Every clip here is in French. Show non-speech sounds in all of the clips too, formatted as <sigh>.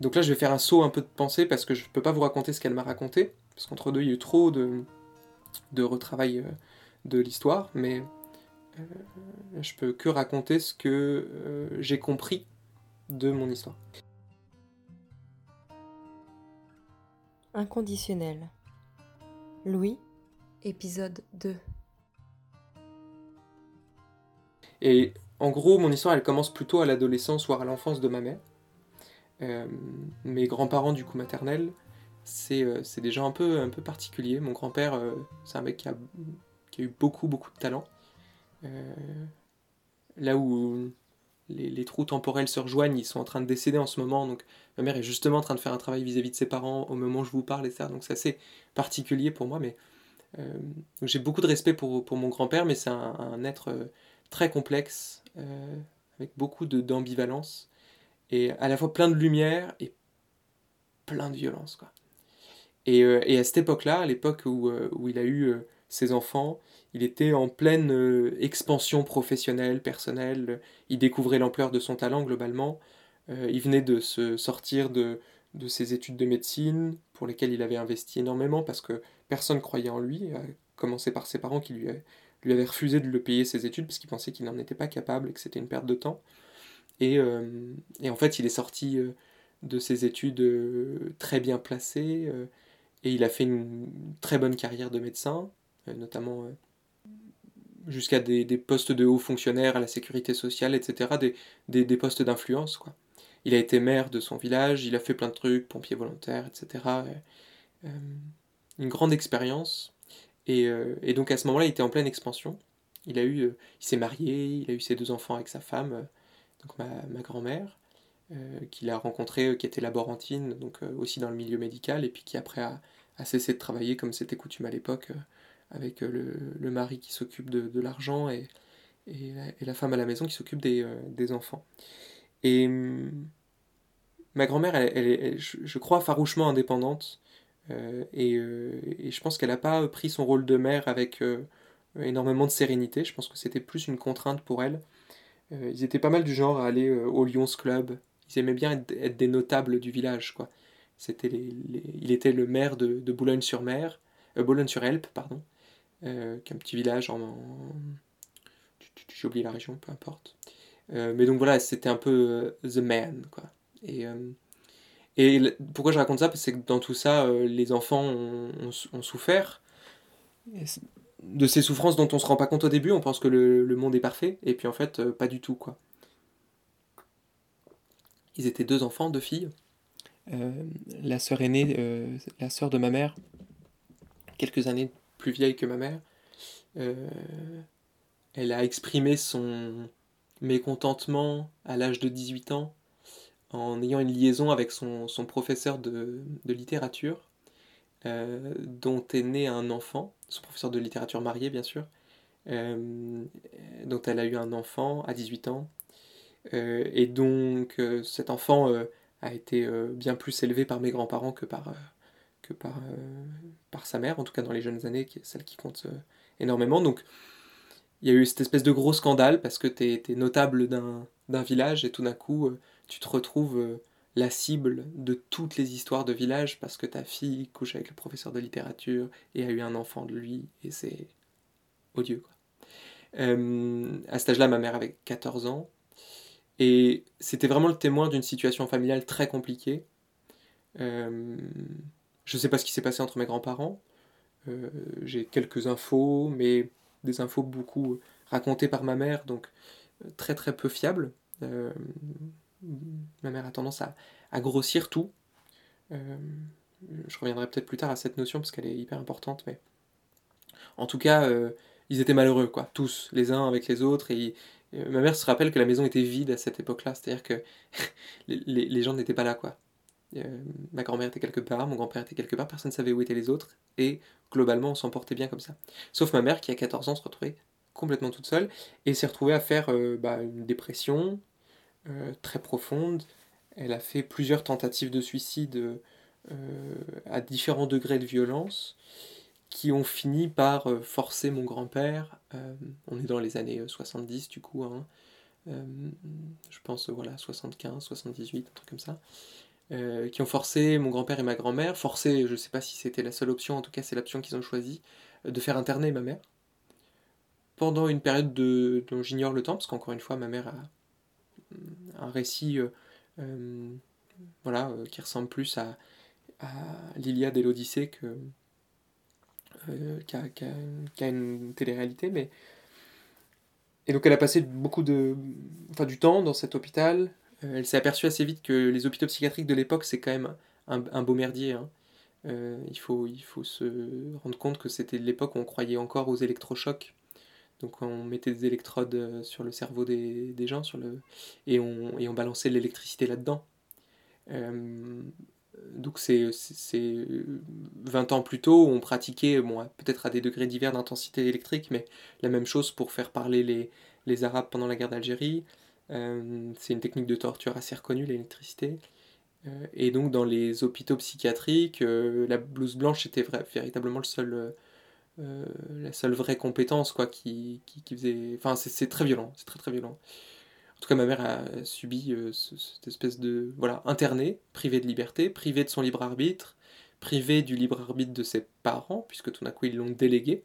donc là, je vais faire un saut un peu de pensée parce que je ne peux pas vous raconter ce qu'elle m'a raconté, parce qu'entre deux, il y a eu trop de, de retravail euh, de l'histoire, mais euh, je peux que raconter ce que euh, j'ai compris de mon histoire. Inconditionnel. Louis, épisode 2. Et en gros, mon histoire, elle commence plutôt à l'adolescence, voire à l'enfance de ma mère. Euh, mes grands-parents, du coup, maternels, c'est euh, des un peu, un peu particuliers. Mon grand-père, euh, c'est un mec qui a, qui a, eu beaucoup, beaucoup de talent. là où les, trous temporels se rejoignent, ils sont en train de décéder en ce moment. Donc, ma mère est justement en train de faire un travail vis-à-vis -vis de ses parents au moment où je vous parle, et ça. Donc, c'est assez particulier pour moi. Mais j'ai beaucoup de respect pour, pour mon grand-père, mais c'est un, être très complexe, avec beaucoup d'ambivalence et à la fois plein de lumière et plein de violence. Quoi. Et, euh, et à cette époque-là, à l'époque où, euh, où, il a eu euh, ses enfants, il était en pleine expansion professionnelle, personnelle, il découvrait l'ampleur de son talent globalement, il venait de se sortir de, de ses études de médecine, pour lesquelles il avait investi énormément, parce que personne croyait en lui, à commencer par ses parents qui lui, lui avaient refusé de le payer ses études, parce qu'ils pensaient qu'il n'en était pas capable et que c'était une perte de temps. Et, euh, et, en fait, il est sorti euh, de ses études euh, très bien placé et il a fait une très bonne carrière de médecin, notamment jusqu'à des, des, postes de hauts fonctionnaires à la sécurité sociale, etc., des, des, des postes d'influence. quoi. Il a été maire de son village, il a fait plein de trucs, pompier volontaire, etc. une grande expérience. Et, et, donc à ce moment-là, il était en pleine expansion. Il a eu, il s'est marié, il a eu ses deux enfants avec sa femme ma, grand-mère, euh, qu'il a rencontrée, euh, qui était laborantine, donc euh, aussi dans le milieu médical, et puis qui après a, cessé de travailler comme c'était coutume à l'époque, avec le, mari qui s'occupe de, l'argent et, et, la femme à la maison qui s'occupe des, enfants. Et hum, ma grand-mère, elle, je, crois, farouchement indépendante, et, je pense qu'elle n'a pas pris son rôle de mère avec énormément de sérénité, je pense que c'était plus une contrainte pour elle. Euh, ils étaient pas mal du genre à aller euh, au Lions Club. Ils aimaient bien être, des notables du village, quoi. C'était les, Il était le maire de, Boulogne-sur-Mer, euh, Boulogne-sur-Elpe, pardon, qui est un petit village en... J'ai oublié la région, peu importe. mais donc voilà, c'était un peu the man, quoi. Et, et pourquoi je raconte ça? Parce que dans tout ça, les enfants ont, souffert de ces souffrances dont on se rend pas compte au début, on pense que le, monde est parfait, et puis en fait, euh, pas du tout, quoi. Ils étaient deux enfants, deux filles. Euh, la sœur aînée, euh, la sœur de ma mère, quelques années plus vieille que ma mère, elle a exprimé son mécontentement à l'âge de 18 ans en ayant une liaison avec son, professeur de littérature euh, dont est né un enfant, son professeur de littérature marié bien sûr, euh, dont elle a eu un enfant à 18 ans, euh, et donc cet enfant a été bien plus élevé par mes grands-parents que par, que par, par sa mère, en tout cas dans les jeunes années, qui est celle qui compte énormément. Donc il y a eu cette espèce de gros scandale parce que tu es, es, notable d'un village et tout d'un coup tu te retrouves la cible de toutes les histoires de village parce que ta fille couche avec le professeur de littérature et a eu un enfant de lui et c'est odieux. Euh, à cet âge-là, ma mère avait 14 ans et c'était vraiment le témoin d'une situation familiale très compliquée. Euh, je ne sais pas ce qui s'est passé entre mes grands-parents. Euh, j'ai quelques infos, mais des infos beaucoup racontées par ma mère, donc très très peu fiables ma mère a tendance à, grossir tout. Euh, je reviendrai peut-être plus tard à cette notion parce qu'elle est hyper importante, mais en tout cas, euh, ils étaient malheureux, quoi, tous, les uns avec les autres. Et euh, ma mère se rappelle que la maison était vide à cette époque-là, c'est-à-dire que <laughs> les, gens n'étaient pas là, quoi. ma grand-mère était quelque part, mon grand-père était quelque part, personne ne savait où étaient les autres, et globalement, on s'en portait bien comme ça. Sauf ma mère qui, a 14 ans, se retrouvait complètement toute seule et s'est retrouvée à faire bah, une dépression, euh, très profonde. Elle a fait plusieurs tentatives de suicide euh, à différents degrés de violence qui ont fini par euh, forcer mon grand-père, on est dans les années 70 du coup, hein, je pense voilà 75, 78, un truc comme ça, qui ont forcé mon grand-père et ma grand-mère, forcé, je ne sais pas si c'était la seule option, en tout cas c'est l'option qu'ils ont choisie, de faire interner ma mère. Pendant une période de, dont j'ignore le temps, parce qu'encore une fois, ma mère a un récit voilà, qui ressemble plus à, à l'Iliade et l'Odyssée que, qu'à, une télé-réalité, mais et donc elle a passé beaucoup de, du temps dans cet hôpital. Euh, elle s'est aperçue assez vite que les hôpitaux psychiatriques de l'époque, c'est quand même un, beau merdier. Hein. Euh, il, faut, se rendre compte que c'était l'époque où on croyait encore aux électrochocs. Donc on mettait des électrodes euh, sur le cerveau des, gens sur le, et, on, et balançait l'électricité là-dedans. donc c'est 20 ans plus tôt, on pratiquait, peut-être à des degrés divers d'intensité électrique, mais la même chose pour faire parler les, Arabes pendant la guerre d'Algérie. Euh, c'est une technique de torture assez reconnue, l'électricité. Euh, et donc dans les hôpitaux psychiatriques, euh, la blouse blanche était véritablement le seul, la seule vraie compétence quoi, qui, qui, faisait... Enfin c'est très violent, c'est très très violent. En tout cas, ma mère a subi cette espèce de... Voilà, interné, privé de liberté, privé de son libre arbitre, privé du libre arbitre de ses parents, puisque tout d'un coup ils l'ont délégué.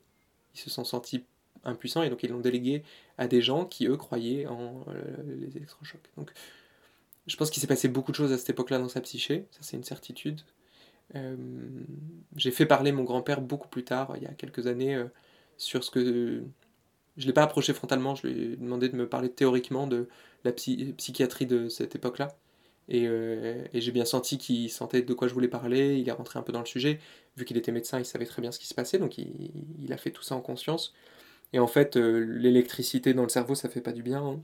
Ils se sont sentis impuissants et donc ils l'ont délégué à des gens qui eux croyaient en euh, les électrochocs. Donc je pense qu'il s'est passé beaucoup de choses à cette époque-là dans sa psyché, ça c'est une certitude. Euh, j'ai fait parler mon grand-père beaucoup plus tard, il y a quelques années, euh, sur ce que. Je ne l'ai pas approché frontalement, je lui ai demandé de me parler théoriquement de la psychiatrie de cette époque-là. Et, et j'ai bien senti qu'il sentait de quoi je voulais parler, il est rentré un peu dans le sujet. Vu qu'il était médecin, il savait très bien ce qui se passait, donc il, a fait tout ça en conscience. Et en fait, euh, l'électricité dans le cerveau, ça fait pas du bien, hein,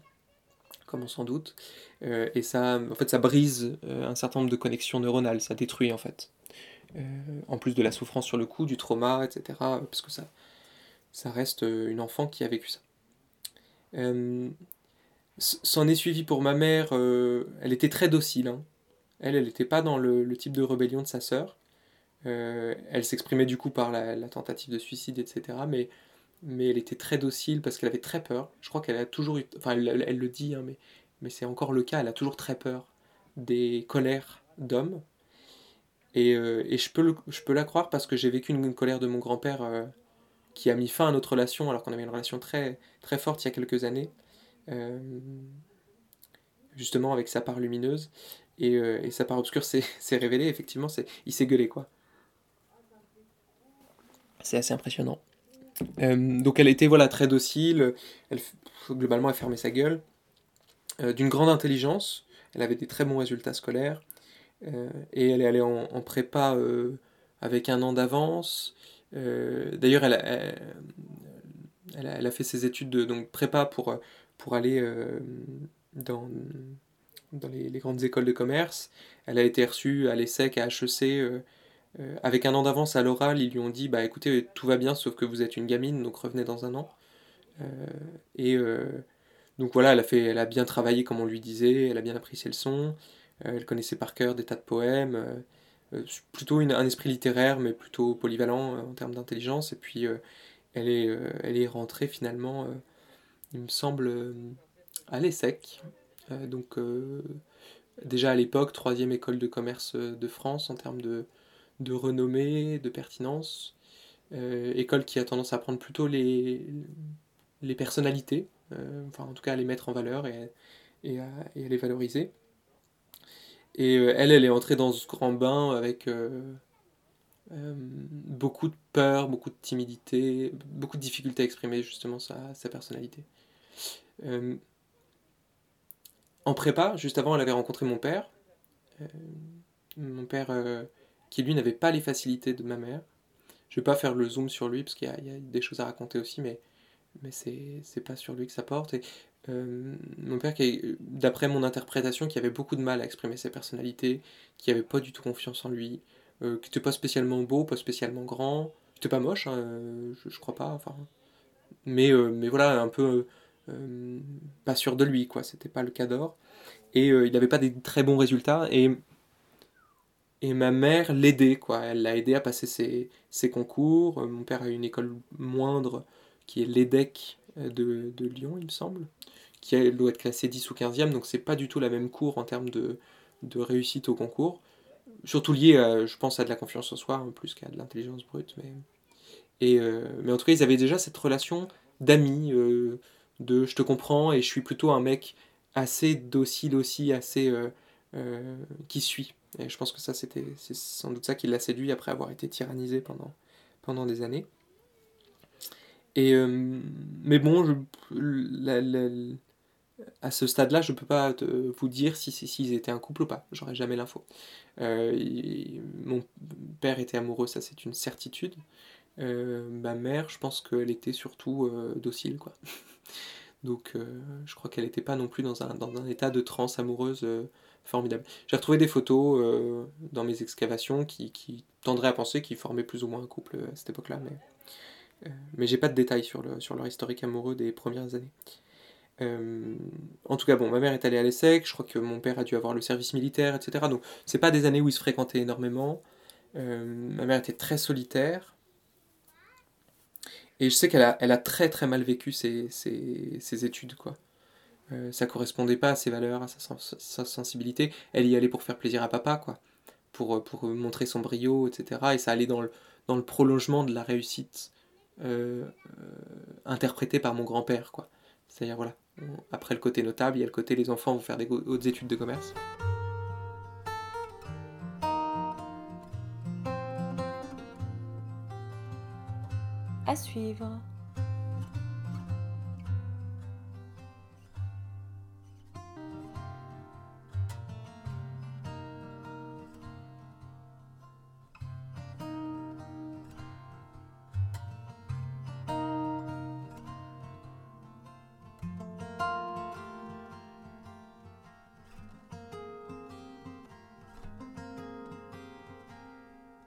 comme on s'en doute. Euh, et ça, en fait, ça brise euh, un certain nombre de connexions neuronales, ça détruit en fait. En plus de la souffrance sur le coup, du trauma, etc. Parce que ça, ça reste une enfant qui a vécu ça. S'en est suivi pour ma mère, elle était très docile. Hein. Elle, elle n'était pas dans le, type de rébellion de sa sœur. elle s'exprimait du coup par la, la, tentative de suicide, etc. Mais mais elle était très docile parce qu'elle avait très peur. Je crois qu'elle a toujours eu, enfin elle, le dit, hein, mais, mais c'est encore le cas, elle a toujours très peur des colères d'hommes. Et, euh, et je, peux le, je peux la croire parce que j'ai vécu une, colère de mon grand-père euh, qui a mis fin à notre relation alors qu'on avait une relation très, très forte il y a quelques années, euh, justement avec sa part lumineuse. Et, et sa part obscure s'est <laughs> révélée, effectivement, il s'est gueulé quoi. C'est assez impressionnant. Donc elle était voilà, très docile, elle, globalement elle fermait sa gueule, d'une grande intelligence, elle avait des très bons résultats scolaires, et elle est allée en, prépa avec un an d'avance. D'ailleurs elle, elle, a fait ses études de donc, prépa pour, pour aller dans, dans les, grandes écoles de commerce. Elle a été reçue à l'ESSEC, à HEC euh, avec un an d'avance à l'oral, ils lui ont dit bah écoutez, tout va bien sauf que vous êtes une gamine, donc revenez dans un an. Euh, et euh, donc voilà, elle a, fait, elle a bien travaillé comme on lui disait, elle a bien apprécié le son, elle connaissait par cœur des tas de poèmes, plutôt une, un esprit littéraire, mais plutôt polyvalent en termes d'intelligence. Et puis elle, est, rentrée finalement, il me semble, à l'ESSEC. donc déjà à l'époque, troisième école de commerce de France en termes de, renommée, de pertinence. Euh, école qui a tendance à prendre plutôt les, les personnalités, euh, enfin en tout cas à les mettre en valeur et, à, les valoriser. Et euh, elle, elle est entrée dans ce grand bain avec beaucoup de peur, beaucoup de timidité, beaucoup de difficulté à exprimer justement sa, sa personnalité. en prépa, juste avant, elle avait rencontré mon père. mon père qui lui n'avait pas les facilités de ma mère. Je vais pas faire le zoom sur lui parce qu'il y, a des choses à raconter aussi, mais, mais c'est pas sur lui que ça porte. Euh, mon père, d'après mon interprétation, qui avait beaucoup de mal à exprimer sa personnalité, qui avait pas du tout confiance en lui, euh, qui n'était pas spécialement beau, pas spécialement grand, qui n'était pas moche, hein, je, crois pas, enfin. Mais, euh, mais voilà, un peu pas sûr de lui, quoi, c'était pas le cas d'or. Et il n'avait pas des très bons résultats, et et ma mère l'aidait, quoi. Elle l'a aidé à passer ses, ses, concours. Euh, mon père a une école moindre qui est l'EDEC euh, de, de, Lyon, il me semble, qui doit être classée 10 ou 15e, donc c'est pas du tout la même cour en termes de, de réussite au concours. Surtout lié, je pense, à de la confiance en soi, plus qu'à de l'intelligence brute. Mais... Et, mais en tout cas, ils avaient déjà cette relation d'amis, de je te comprends et je suis plutôt un mec assez docile aussi, assez qui suit. Et je pense que ça, c'était, c'est sans doute ça qui l'a séduit après avoir été tyrannisé pendant, pendant des années. Et, euh, mais bon, je, à ce stade-là, je ne peux pas vous dire si s'ils étaient un couple ou pas. J'aurais jamais l'info. Euh, mon père était amoureux, ça c'est une certitude. Euh, ma mère, je pense qu'elle était surtout docile, quoi. <laughs> Donc, je crois qu'elle n'était pas non plus dans un, état de transe amoureuse formidable. J'ai retrouvé des photos euh, dans mes excavations qui, tendraient à penser qu'ils formaient plus ou moins un couple à cette époque-là, mais, euh, mais j'ai pas de détails sur, le, sur leur historique amoureux des premières années. Euh, en tout cas, bon, ma mère est allée à l'ESSEC, je crois que mon père a dû avoir le service militaire, etc. Donc, c'est pas des années où ils se fréquentaient énormément. ma mère était très solitaire. Et je sais qu'elle a, elle a très très mal vécu ses, ses, ses études, quoi. Euh, ça correspondait pas à ses valeurs, à sa, sensibilité. Elle y allait pour faire plaisir à papa, quoi. Pour, euh, pour montrer son brio, etc. Et ça allait dans le, dans le prolongement de la réussite euh, interprétée par mon grand-père, quoi. C'est-à-dire, voilà, après le côté notable, il y a le côté les enfants vont faire des hautes études de commerce. À suivre.